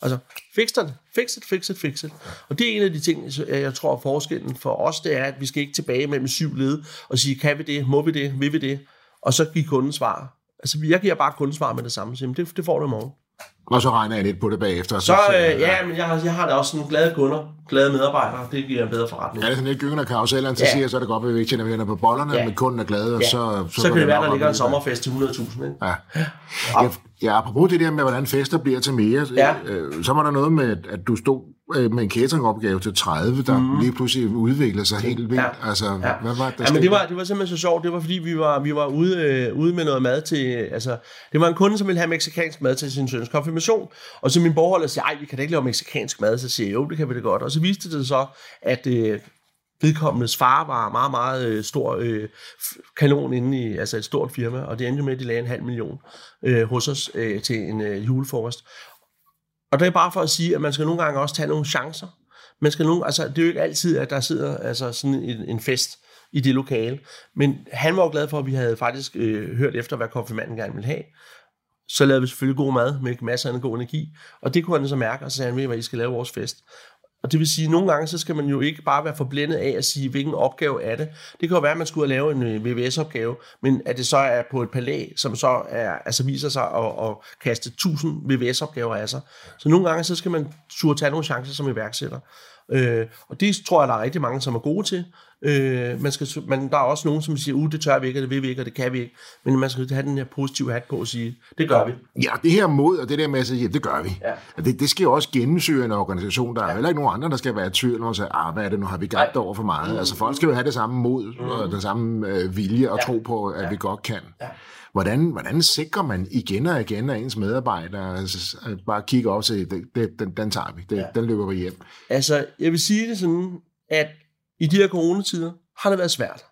Altså, fix det, fix det, fix det, fix det. Og det er en af de ting, jeg tror, forskellen for os, det er, at vi skal ikke tilbage mellem syv led og sige, kan vi det, må vi det, vil vi det, og så give kunden svar. Altså, jeg giver bare kunden svar med det samme, så det, det får du i morgen. Og så regner jeg lidt på det bagefter. Så, så øh, ja, men jeg har, jeg har da også nogle glade kunder, glade medarbejdere. Det giver en bedre forretning. Ja, det er sådan lidt gyngende karuselleren til ja. siger, så er det godt, at vi ikke tjener på bollerne, ja. men kunden er glad, og ja. så... Så, så kan det være, der ligger en sommerfest til 100.000, ikke? Ja. ja. Ja, apropos det der med, hvordan fester bliver til mere, ja. øh, så var der noget med, at du stod øh, med en cateringopgave til 30, der mm. lige pludselig udviklede sig helt vildt. Ja. Altså, ja. hvad var det, der ja, men det var, det var simpelthen så sjovt. Det var, fordi vi var, vi var ude, øh, ude med noget mad til... Altså, det var en kunde, som ville have meksikansk mad til sin søns konfirmation. Og så min borgholder siger, ej, vi kan da ikke lave meksikansk mad. Så siger jeg, jo, det kan vi da godt. Og så viste det så, at... Øh, vedkommendes far var meget, meget øh, stor øh, kanon inde i altså et stort firma, og det endte med, at de lagde en halv million øh, hos os øh, til en øh, julefrokost. Og det er bare for at sige, at man skal nogle gange også tage nogle chancer. Man skal nogle, altså, det er jo ikke altid, at der sidder altså, sådan en, en fest i det lokale. Men han var jo glad for, at vi havde faktisk øh, hørt efter, hvad konfirmanden gerne ville have. Så lavede vi selvfølgelig god mad med masser af god energi. Og det kunne han så mærke, og så sagde han, ved hvad I skal lave vores fest. Og det vil sige, at nogle gange, så skal man jo ikke bare være forblændet af at sige, hvilken opgave er det. Det kan jo være, at man skulle lave en øh, VVS-opgave, men at det så er på et palæ, som så er, altså viser sig at, at kaste 1000 VVS-opgaver af sig. Så nogle gange, så skal man turde tage nogle chancer som iværksætter. Øh, og det tror jeg, der er rigtig mange, som er gode til. Øh, man skal, man, der er også nogen, som siger, uh, det tør vi ikke, og det vil vi ikke, og det kan vi ikke. Men man skal have den her positive hat på og sige, det gør vi. Ja, det her mod, og det der med at sige, ja, det gør vi. Ja. Det, det skal jo også gennemsyre en organisation. Der er ja. heller ikke nogen andre, der skal være i tvivl, og sige, ah, hvad er det nu, har vi gabt over for meget? Mm. Altså folk skal jo have det samme mod, mm. og den samme øh, vilje og ja. tro på, at ja. vi godt kan. Ja. Hvordan, hvordan sikrer man igen og igen, at ens medarbejdere altså, bare kigger op siger, det, det, den, den tager vi, det, ja. den løber vi hjem? Altså, jeg vil sige det sådan, at i de her coronatider har det været svært.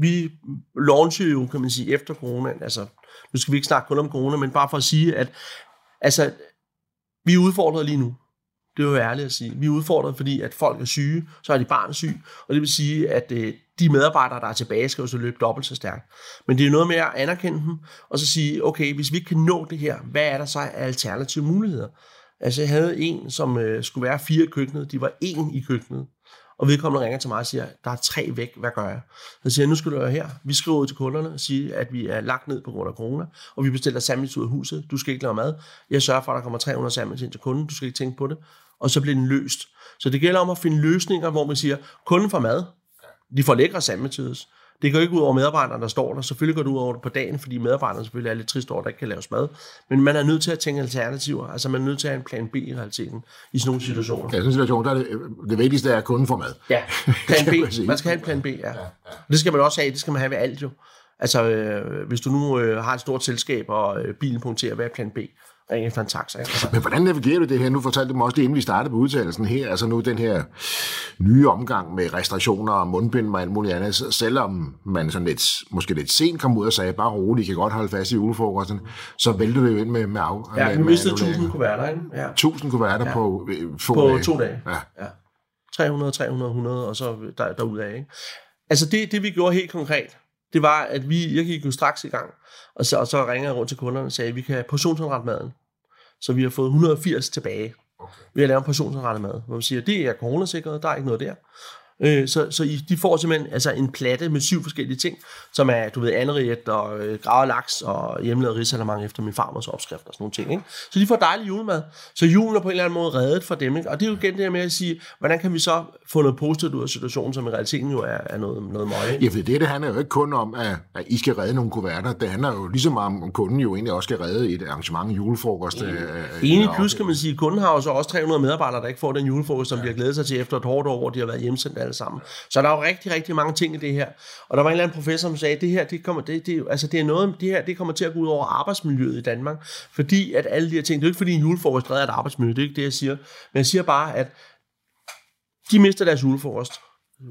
Vi launchede jo, kan man sige, efter corona. Altså, nu skal vi ikke snakke kun om corona, men bare for at sige, at altså, vi er udfordret lige nu. Det er jo ærligt at sige. Vi er udfordret, fordi at folk er syge, så er de barn syg, og det vil sige, at øh, de medarbejdere, der er tilbage, skal jo så løbe dobbelt så stærkt. Men det er noget med at anerkende dem, og så sige, okay, hvis vi ikke kan nå det her, hvad er der så af alternative muligheder? Altså, jeg havde en, som øh, skulle være fire i køkkenet, de var en i køkkenet. Og vedkommende ringer til mig og siger, der er tre væk, hvad gør jeg? Så siger jeg, nu skal du være her. Vi skriver ud til kunderne og siger, at vi er lagt ned på grund af corona, og vi bestiller sandwich ud af huset. Du skal ikke lave mad. Jeg sørger for, at der kommer 300 sandwich ind til kunden. Du skal ikke tænke på det. Og så bliver den løst. Så det gælder om at finde løsninger, hvor man siger, kunden får mad. De får lækre sandwiches. Det går ikke ud over medarbejderne, der står der. Selvfølgelig går det ud over det på dagen, fordi medarbejderne selvfølgelig er lidt trist over, at der ikke kan laves mad. Men man er nødt til at tænke alternativer. Altså man er nødt til at have en plan B i realiteten i sådan nogle situationer. Ja, sådan en situation, der er det, det vigtigste er, at kunden får mad. Ja, plan <laughs> B. man skal have en plan B, ja. ja, ja. Det skal man også have. Det skal man have ved alt jo. Altså, øh, hvis du nu øh, har et stort selskab, og øh, bilen punkterer, hvad er plan B? Ringe efter en taxa. Altså. Men hvordan navigerer du det her? Nu fortalte du mig også lige inden vi startede på udtalelsen her, altså nu den her nye omgang med restriktioner og mundbind og alt muligt andet, selvom man sådan lidt, måske lidt sent kom ud og sagde, bare roligt, I kan godt holde fast i julefrokosten, så væltede det jo ind med, med af. Ja, vi mistede 1000 kuverter, ikke? Ja. 1000 kuverter ja. på øh, få På dage. to dage. Ja. ja. 300, 300, 100, og så der, derudaf, ikke? Altså det, det vi gjorde helt konkret, det var, at vi, jeg gik jo straks i gang, og så, og så ringede jeg rundt til kunderne og sagde, at vi kan portionsindrette maden. Så vi har fået 180 tilbage. Okay. Vi har lavet en portionsindrettet mad, hvor vi siger, at det er coronasikret, der er ikke noget der. Øh, så, så de får simpelthen altså en platte med syv forskellige ting, som er, du ved, anriet og øh, gravet laks og hjemmelavet risalamang efter min farmers opskrift og sådan nogle ting. Ikke? Så de får dejlig julemad. Så julen er på en eller anden måde reddet for dem. Ikke? Og det er jo igen det her med at sige, hvordan kan vi så få noget positivt ud af situationen, som i realiteten jo er, er noget, noget møg. Ja, for det, det handler jo ikke kun om, at, at I skal redde nogle kuverter. Det handler jo ligesom om, at kunden jo egentlig også skal redde et arrangement, julefrokost. Øh, Enig plus kan man sige, kunden har jo så også 300 medarbejdere, der ikke får den julefrokost, som ja. de har glædet sig til efter et hårdt år, hvor de har været hjemsendt alle sammen. Så der er jo rigtig, rigtig mange ting i det her. Og der var en eller anden professor, som sagde, at det her, det kommer, det, det, altså det er noget, det her, det kommer til at gå ud over arbejdsmiljøet i Danmark. Fordi at alle de her ting, det er jo ikke fordi en julefrokost redder et arbejdsmiljø, det er ikke det, jeg siger. Men jeg siger bare, at de mister deres julefrokost.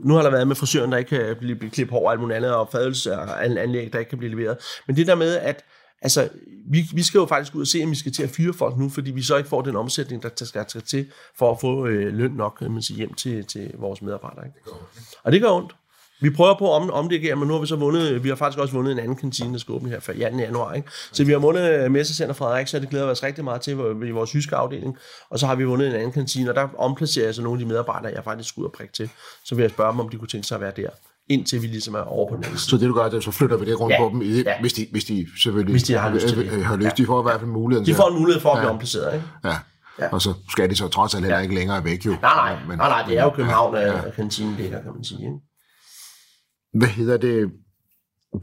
Nu har der været med frisøren, der ikke kan blive, blive klippet hår og alt muligt andet, og fadelse anlæg, der ikke kan blive leveret. Men det der med, at altså, vi, vi skal jo faktisk ud og se, om vi skal til at fyre folk nu, fordi vi så ikke får den omsætning, der skal til for at få øh, løn nok man sige, hjem til, til vores medarbejdere. Ikke? Det og det gør ondt. Vi prøver på om, om det men nu har vi så vundet, vi har faktisk også vundet en anden kantine, der skal åbne her for 2. januar. Ikke? Så vi har vundet Messecenter Frederik, så det glæder vi os rigtig meget til i vores jyske afdeling. Og så har vi vundet en anden kantine, og der omplacerer jeg så nogle af de medarbejdere, jeg faktisk skulle ud og prikke til. Så vil jeg spørge dem, om de kunne tænke sig at være der indtil vi ligesom er over på den anden side. Så det du gør, det så flytter vi det rundt ja, på dem, i, ja. hvis, de, hvis de selvfølgelig hvis de har lyst til det. Har lyst. Ja. De får i hvert fald muligheden. De får en mulighed for at blive ja. omplaceret, ikke? Ja. Ja. Og så skal de så trods alt heller ja. ikke længere væk, jo. Nej, nej, men, nej, nej det er jo København, ja, ja. kantinen ligger, kan man sige. Ikke? Hvad hedder det?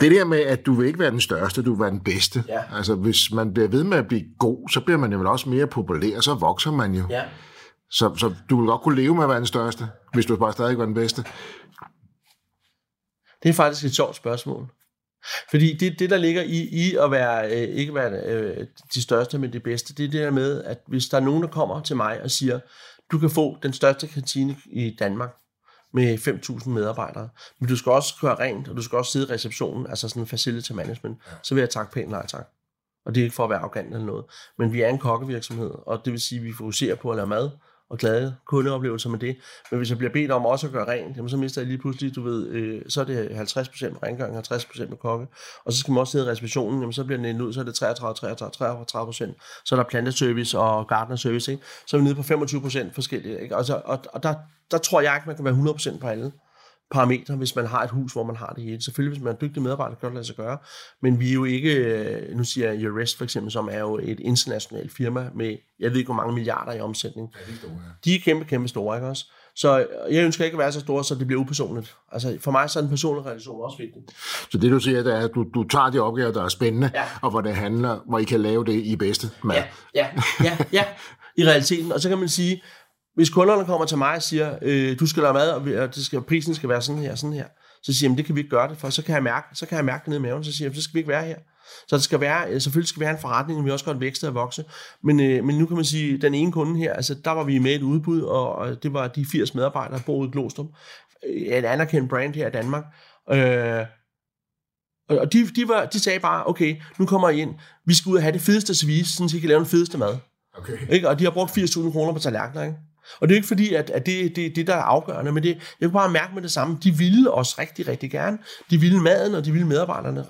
Det der med, at du vil ikke være den største, du vil være den bedste. Ja. Altså, hvis man bliver ved med at blive god, så bliver man jo også mere populær, så vokser man jo. Ja. Så, så du vil godt kunne leve med at være den største, hvis du bare stadig var den bedste. Det er faktisk et sjovt spørgsmål. Fordi det, det der ligger i, i at være, øh, ikke være øh, de største, men det bedste, det er det der med, at hvis der er nogen, der kommer til mig og siger, du kan få den største kantine i Danmark med 5.000 medarbejdere, men du skal også køre rent, og du skal også sidde i receptionen, altså sådan en facility management, så vil jeg takke pænt nej tak. Og det er ikke for at være arrogant eller noget. Men vi er en kokkevirksomhed, og det vil sige, at vi fokuserer på at lave mad, og glade kundeoplevelser med det. Men hvis jeg bliver bedt om også at gøre rent, jamen, så mister jeg lige pludselig, du ved, øh, så er det 50% med rengøring, 50% med kokke. Og så skal man også sidde i receptionen, jamen, så bliver den ud, så er det 33, 33, 33 Så er der planteservice og gardnerservice, ikke? Så er vi nede på 25% forskellige. Ikke? Og, så, og, og der, der tror jeg ikke, man kan være 100% på alle parametre, hvis man har et hus, hvor man har det hele. Selvfølgelig, hvis man er dygtig medarbejder, kan det lade sig gøre. Men vi er jo ikke, øh, nu siger jeg Eurest for eksempel, som er jo et internationalt firma med, jeg ved ikke, hvor mange milliarder i omsætning. Ja, de er store, ja. De er kæmpe, kæmpe store, ikke også? Så jeg ønsker ikke at være så stor, så det bliver upersonligt. Altså for mig så er den personlige relation også vigtig. Så det du siger, det er, at du, du tager de opgaver, der er spændende, ja. og hvor det handler, hvor I kan lave det i bedste mad. Ja, ja, ja, ja, i realiteten. Og så kan man sige, hvis kunderne kommer til mig og siger, øh, du skal lave mad, og det skal, prisen skal være sådan her, sådan her, så siger jeg, det kan vi ikke gøre det for, så kan jeg mærke, så kan jeg mærke det ned i maven, så siger jeg, så skal vi ikke være her. Så det skal være, øh, selvfølgelig skal vi have en forretning, og vi også godt vækste og vokse. Men, øh, men nu kan man sige, den ene kunde her, altså der var vi med et udbud, og det var de 80 medarbejdere, der boede i Glostrup. En anerkendt brand her i Danmark. Øh, og de, de, var, de sagde bare, okay, nu kommer I ind, vi skal ud og have det fedeste service, så I kan lave den fedeste mad. Okay. Ikke? Og de har brugt 80.000 kroner på tallerkener, ikke? Og det er ikke fordi, at, at det er det, det, der er afgørende, men det, jeg kan bare mærke med det samme. De ville os rigtig, rigtig gerne. De ville maden, og de ville medarbejderne.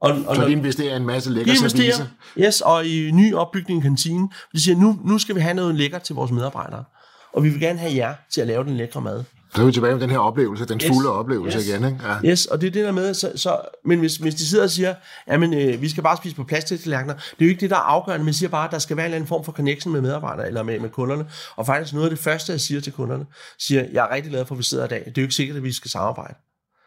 Og, og så de investerer en masse lækker service? Yes, og i ny opbygning i kantinen. De siger, nu, nu skal vi have noget lækker til vores medarbejdere. Og vi vil gerne have jer til at lave den lækre mad. Så er vi tilbage med den her oplevelse, den yes. fulde oplevelse yes. igen. Ikke? Ja. Yes, og det er det der med, så, så, men hvis, hvis de sidder og siger, at øh, vi skal bare spise på plastiktallerkener, det er jo ikke det, der er afgørende, men siger bare, at der skal være en eller anden form for connection med medarbejdere eller med, med kunderne. Og faktisk noget af det første, jeg siger til kunderne, siger, jeg er rigtig glad for, at vi sidder i dag. Det er jo ikke sikkert, at vi skal samarbejde.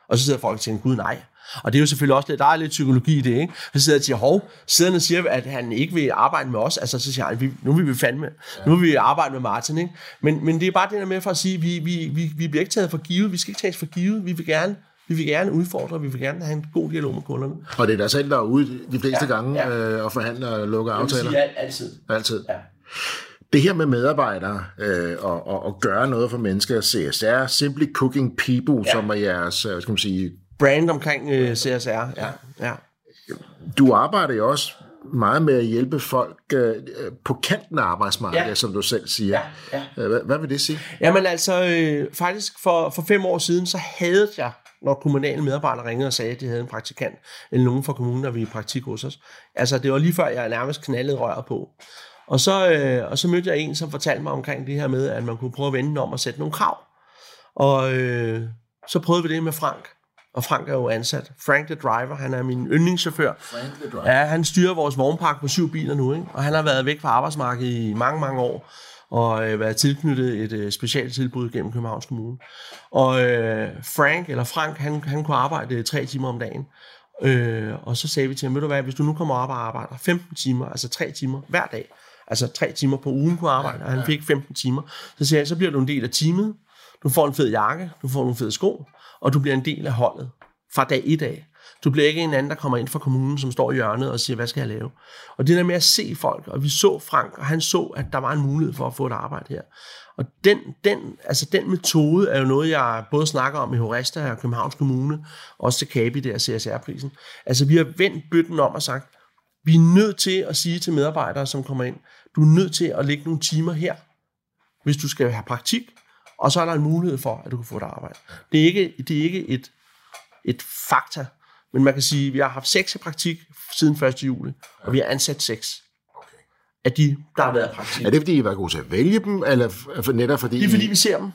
Og så sidder folk og tænker, gud nej. Og det er jo selvfølgelig også lidt, der er lidt psykologi i det, ikke? Så sidder og siger, hov, sidder og siger, at han ikke vil arbejde med os. Altså, så siger han, nu vil vi fandme, nu vil vi arbejde med Martin, ikke? Men, men det er bare det der med for at sige, vi, vi, vi, vi bliver ikke taget for givet, vi skal ikke tages for givet, vi vil gerne vi vil gerne udfordre, vi vil gerne have en god dialog med kunderne. Og det er der selv, der er ude de fleste ja, gange ja. Øh, og forhandler og lukker aftaler? Sige, altid. Altid? Ja. Det her med medarbejdere øh, og, og, og gøre noget for mennesker, CSR, Simply Cooking People, ja. som er jeres, øh, skal man sige... Brand omkring øh, CSR, ja. ja. Du arbejder jo også meget med at hjælpe folk øh, på kanten af arbejdsmarkedet, ja. som du selv siger. Ja, ja. Øh, hvad, hvad vil det sige? Jamen altså, øh, faktisk for, for fem år siden, så havde jeg, når kommunale medarbejdere ringede og sagde, at de havde en praktikant, eller nogen fra kommunen, der ville i praktik hos os. Altså, det var lige før, jeg nærmest knaldede røret på. Og så, øh, og så mødte jeg en, som fortalte mig omkring det her med, at man kunne prøve at vende om og sætte nogle krav. Og øh, så prøvede vi det med Frank. Og Frank er jo ansat. Frank the Driver, han er min yndlingschauffør. Frank the Driver. Ja, han styrer vores vognpark på syv biler nu, ikke? og han har været væk fra arbejdsmarkedet i mange, mange år og øh, været tilknyttet et øh, specielt tilbud gennem Københavns Kommune. Og øh, Frank, eller Frank, han, han kunne arbejde tre timer om dagen. Øh, og så sagde vi til ham, ved du hvad, hvis du nu kommer op og arbejder 15 timer, altså tre timer hver dag, altså tre timer på ugen kunne arbejde, og han fik 15 timer. Så siger jeg, så bliver du en del af teamet. Du får en fed jakke, du får nogle fede sko, og du bliver en del af holdet fra dag i dag. Du bliver ikke en anden, der kommer ind fra kommunen, som står i hjørnet og siger, hvad skal jeg lave? Og det der med at se folk, og vi så Frank, og han så, at der var en mulighed for at få et arbejde her. Og den, den, altså den metode er jo noget, jeg både snakker om i Horesta og Københavns Kommune, også til Kabi der CSR-prisen. Altså vi har vendt bytten om og sagt, vi er nødt til at sige til medarbejdere, som kommer ind, du er nødt til at lægge nogle timer her, hvis du skal have praktik, og så er der en mulighed for, at du kan få et arbejde. Det er ikke, det er ikke et, et fakta, men man kan sige, at vi har haft seks i praktik siden 1. juli, og vi har ansat seks af de, der har været i praktik. Er det, fordi I var gode til at vælge dem, eller f- netop fordi... Det er fordi, I- vi ser dem.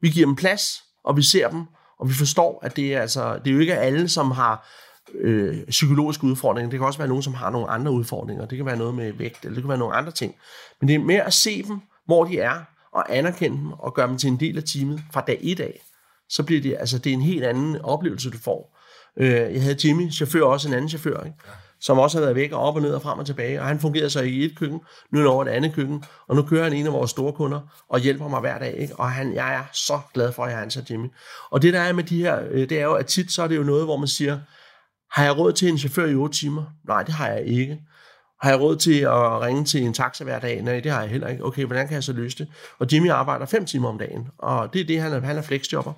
Vi giver dem plads, og vi ser dem, og vi forstår, at det er, altså, det er jo ikke alle, som har øh, psykologiske udfordringer. Det kan også være nogen, som har nogle andre udfordringer. Det kan være noget med vægt, eller det kan være nogle andre ting. Men det er mere at se dem, hvor de er, og anerkende dem, og gøre dem til en del af teamet fra dag i dag. Så bliver det, altså, det er en helt anden oplevelse, du får. Øh, jeg havde Jimmy, chauffør, også en anden chauffør, ikke? som også har været væk og op og ned og frem og tilbage. Og han fungerede så i et køkken, nu er han over et andet køkken, og nu kører han en af vores store kunder og hjælper mig hver dag. Ikke? Og han, jeg er så glad for, at jeg har ansat Jimmy. Og det der er med de her, øh, det er jo, at tit så er det jo noget, hvor man siger, har jeg råd til en chauffør i 8 timer? Nej, det har jeg ikke. Har jeg råd til at ringe til en taxa hver dag? Nej, det har jeg heller ikke. Okay, hvordan kan jeg så løse det? Og Jimmy arbejder 5 timer om dagen, og det er det, han er, han er flexjobber.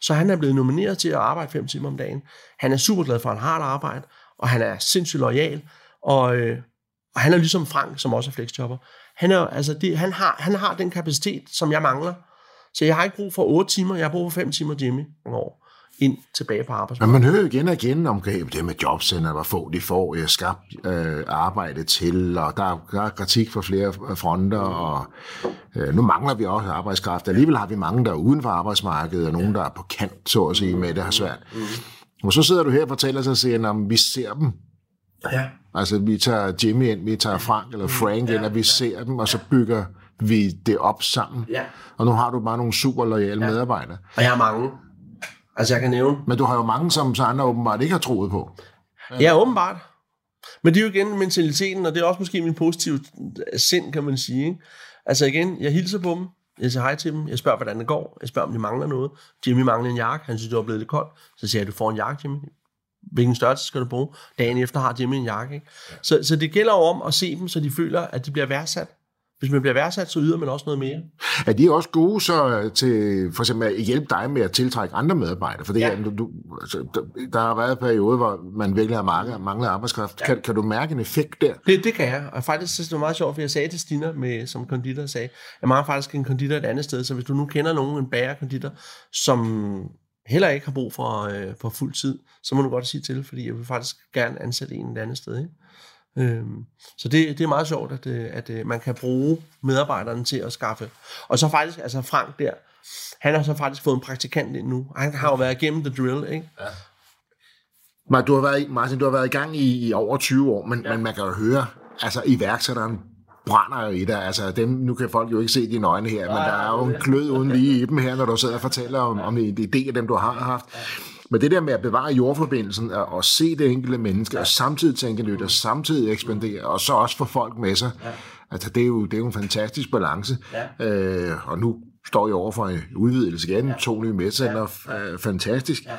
Så han er blevet nomineret til at arbejde 5 timer om dagen. Han er super glad for, at han har et arbejde, og han er sindssygt lojal, og, øh, og han er ligesom Frank, som også er flexjobber. Han, er, altså det, han, har, han har den kapacitet, som jeg mangler. Så jeg har ikke brug for 8 timer, jeg har brug for 5 timer Jimmy nogle år ind tilbage på Men arbejdsmarkedet. man hører igen og igen om det med jobcenter, hvor få de får øh, skabt øh, arbejde til, og der er, der er kritik fra flere fronter, og øh, nu mangler vi også arbejdskraft. Alligevel har vi mange, der er uden for arbejdsmarkedet, og nogen, der er på kant, så at sige, med det har svært. Og så sidder du her og fortæller sig og siger, at vi ser dem. Ja. Altså, vi tager Jimmy ind, vi tager Frank eller Frank ind, og vi ser dem, og så bygger vi det op sammen. Ja. Og nu har du bare nogle super loyale medarbejdere. Og jeg har mange. Altså jeg kan nævne. Men du har jo mange, som så andre åbenbart ikke har troet på. Ja, åbenbart. Men det er jo igen mentaliteten, og det er også måske min positive sind, kan man sige. Ikke? Altså igen, jeg hilser på dem, jeg siger hej til dem, jeg spørger, hvordan det går, jeg spørger, om de mangler noget. Jimmy mangler en jakke, han synes, det var blevet lidt koldt. Så siger jeg, du får en jakke, Jimmy. Hvilken størrelse skal du bruge? Dagen efter har Jimmy en jakke. Ikke? Så, så det gælder jo om at se dem, så de føler, at de bliver værdsat. Hvis man bliver værdsat, så yder man også noget mere. Er de også gode så til for eksempel at hjælpe dig med at tiltrække andre medarbejdere? For det Ja. her, du, du, altså, der, har været en periode, hvor man virkelig har manglet, manglet arbejdskraft. Kan, kan du mærke en effekt der? Det, det kan jeg, og faktisk jeg, det var meget sjovt, for jeg sagde til Stina med, som konditor, sagde, jeg mangler faktisk en konditor et andet sted, så hvis du nu kender nogen, en bagerkonditor, som heller ikke har brug for, øh, for fuld tid, så må du godt sige til, fordi jeg vil faktisk gerne ansætte en et andet sted. Ikke? Øhm, så det, det er meget sjovt, at, øh, at øh, man kan bruge medarbejderne til at skaffe. Og så faktisk, altså Frank der, han har så faktisk fået en praktikant ind nu. Han har jo været igennem the drill, ikke? Men du har været, i- Martin, du har været i gang i, i over 20 år, men, ja. men man kan jo høre, altså iværksætteren brænder jo i dig. Altså dem, nu kan folk jo ikke se dine øjne her, men der er jo en glød uden lige i dem her, når du sidder og fortæller om, om en idé af dem, du har haft. Men det der med at bevare jordforbindelsen og, og se det enkelte menneske, ja. og samtidig tænke nyt, og samtidig ekspandere, og så også få folk med sig, ja. altså det er, jo, det er jo en fantastisk balance. Ja. Øh, og nu står jeg over for en udvidelse igen, ja. to nye medcenter, ja. fantastisk. Ja.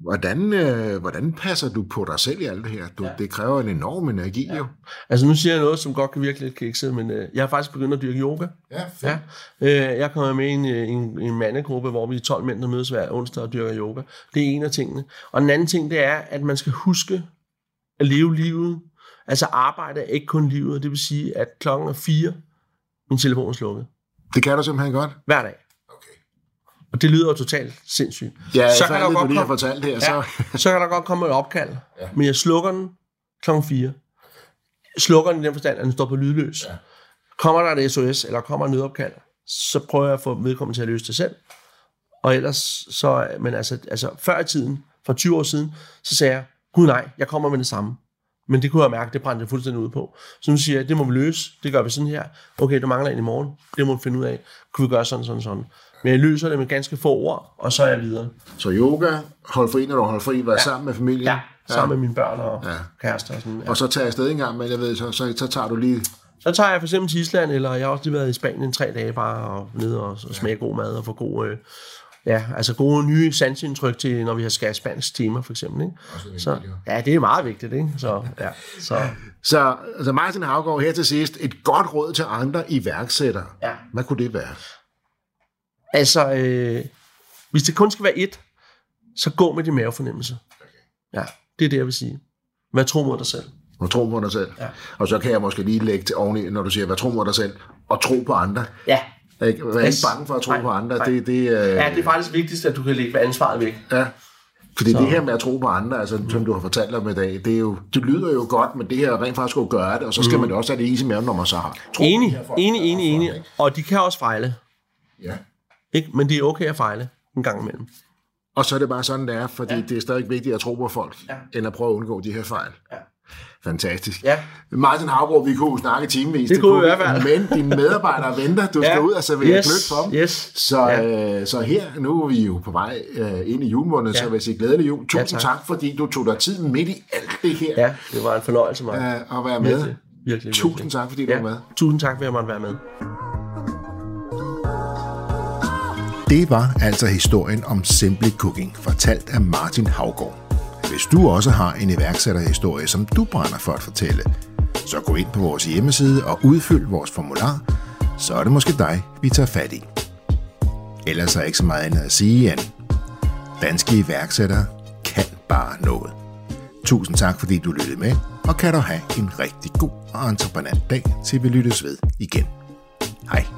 Hvordan, øh, hvordan passer du på dig selv i alt det her? Du, ja. Det kræver en enorm energi, ja. jo. Altså nu siger jeg noget, som godt kan virke lidt kikset, men øh, jeg har faktisk begyndt at dyrke yoga. Ja, Ja. Øh, jeg kommer med i en, øh, en, en mandegruppe, hvor vi er 12 mænd, der mødes hver onsdag og dyrker yoga. Det er en af tingene. Og den anden ting, det er, at man skal huske at leve livet. Altså arbejde er ikke kun livet. Det vil sige, at klokken er fire, min telefon er slukket. Det kan du simpelthen godt. Hver dag. Og det lyder jo totalt sindssygt. Ja, så så kan, der godt komme, fortalt her, ja, så... så kan der godt komme et opkald. Ja. Men jeg slukker den klokken 4. Slukker den i den forstand, at den står på lydløs. Ja. Kommer der et SOS, eller kommer et nødopkald, så prøver jeg at få vedkommende til at løse det selv. Og ellers så, men altså, altså før i tiden, for 20 år siden, så sagde jeg, gud nej, jeg kommer med det samme. Men det kunne jeg mærke, det brændte jeg fuldstændig ud på. Så nu siger jeg, det må vi løse, det gør vi sådan her. Okay, du mangler en i morgen, det må vi finde ud af. Kunne vi gøre sådan, sådan, sådan. Men jeg løser det med ganske få ord, og så er jeg videre. Så yoga, hold fri, når du holder fri, være ja. sammen med familien. Ja, sammen med mine børn og ja. kærester og sådan. Ja. Og så tager jeg afsted en gang, men jeg ved, så, så, så tager du lige Så tager jeg for eksempel til Island, eller jeg har også lige været i Spanien tre dage bare, og nede og, og smage god mad og få god, øh, ja, altså gode nye sansindtryk til, når vi har skal spansk timer for eksempel. Ikke? Så, ja, det er meget vigtigt. Ikke? Så, ja, så, Så altså Martin Havgaard her til sidst, et godt råd til andre iværksættere. Ja. Hvad kunne det være? altså, øh, hvis det kun skal være ét, så gå med din mavefornemmelse. Ja, det er det, jeg vil sige. Vær tro mod dig selv. Og tro på dig selv. Ja. Og så kan jeg måske lige lægge til oveni, når du siger, hvad tro på dig selv, og tro på andre. Ja. Ikke? Yes. ikke bange for at tro Nej, på andre. nej. Det, det, øh, ja, det er faktisk vigtigst, at du kan lægge ansvaret væk. Ja. Fordi Så- det her med at tro på andre, altså, som du har fortalt om i dag, det, er jo, det lyder jo godt, men det her er rent faktisk at gøre det, og så skal man jo også have det is i maven, når man så har. Tro på Enig, folk, enig, er enig, enig. ikke? Og de kan også fejle. Ja. Ikke? Men det er okay at fejle en gang imellem. Og så er det bare sådan, det er, fordi ja. Det er stadig vigtigt at tro på folk. Ja. end at prøve at undgå de her fejl. Ja. Fantastisk. Ja. Martin Havgaard, vi kunne snakke timevis. Det kunne vi i hvert fald. Men dine medarbejdere venter, du <laughs> skal Ja. ud og servere Yes, gløk for dem. yes. Så, Ja. øh, så her, nu er vi jo på vej øh, ind i julemåneden, ja. Ja. så vil jeg sige glædelig jul. Tusind tak. tak, fordi du tog dig tid midt i alt det her Ja, det var en fornøjelse mig. øh, at være med. Virkelig, virkelig, Tusind virkelig. tak, fordi du ja. var med. Tusind tak, for at jeg måtte være med. Det var altså historien om Simply Cooking, fortalt af Martin Havgaard. Hvis du også har en iværksætterhistorie, som du brænder for at fortælle, så gå ind på vores hjemmeside og udfyld vores formular, så er det måske dig, vi tager fat i. Ellers er ikke så meget andet at sige end, danske iværksættere kan bare noget. Tusind tak, fordi du lyttede med, og kan du have en rigtig god og entreprenant dag, til vi lyttes ved igen. Hej.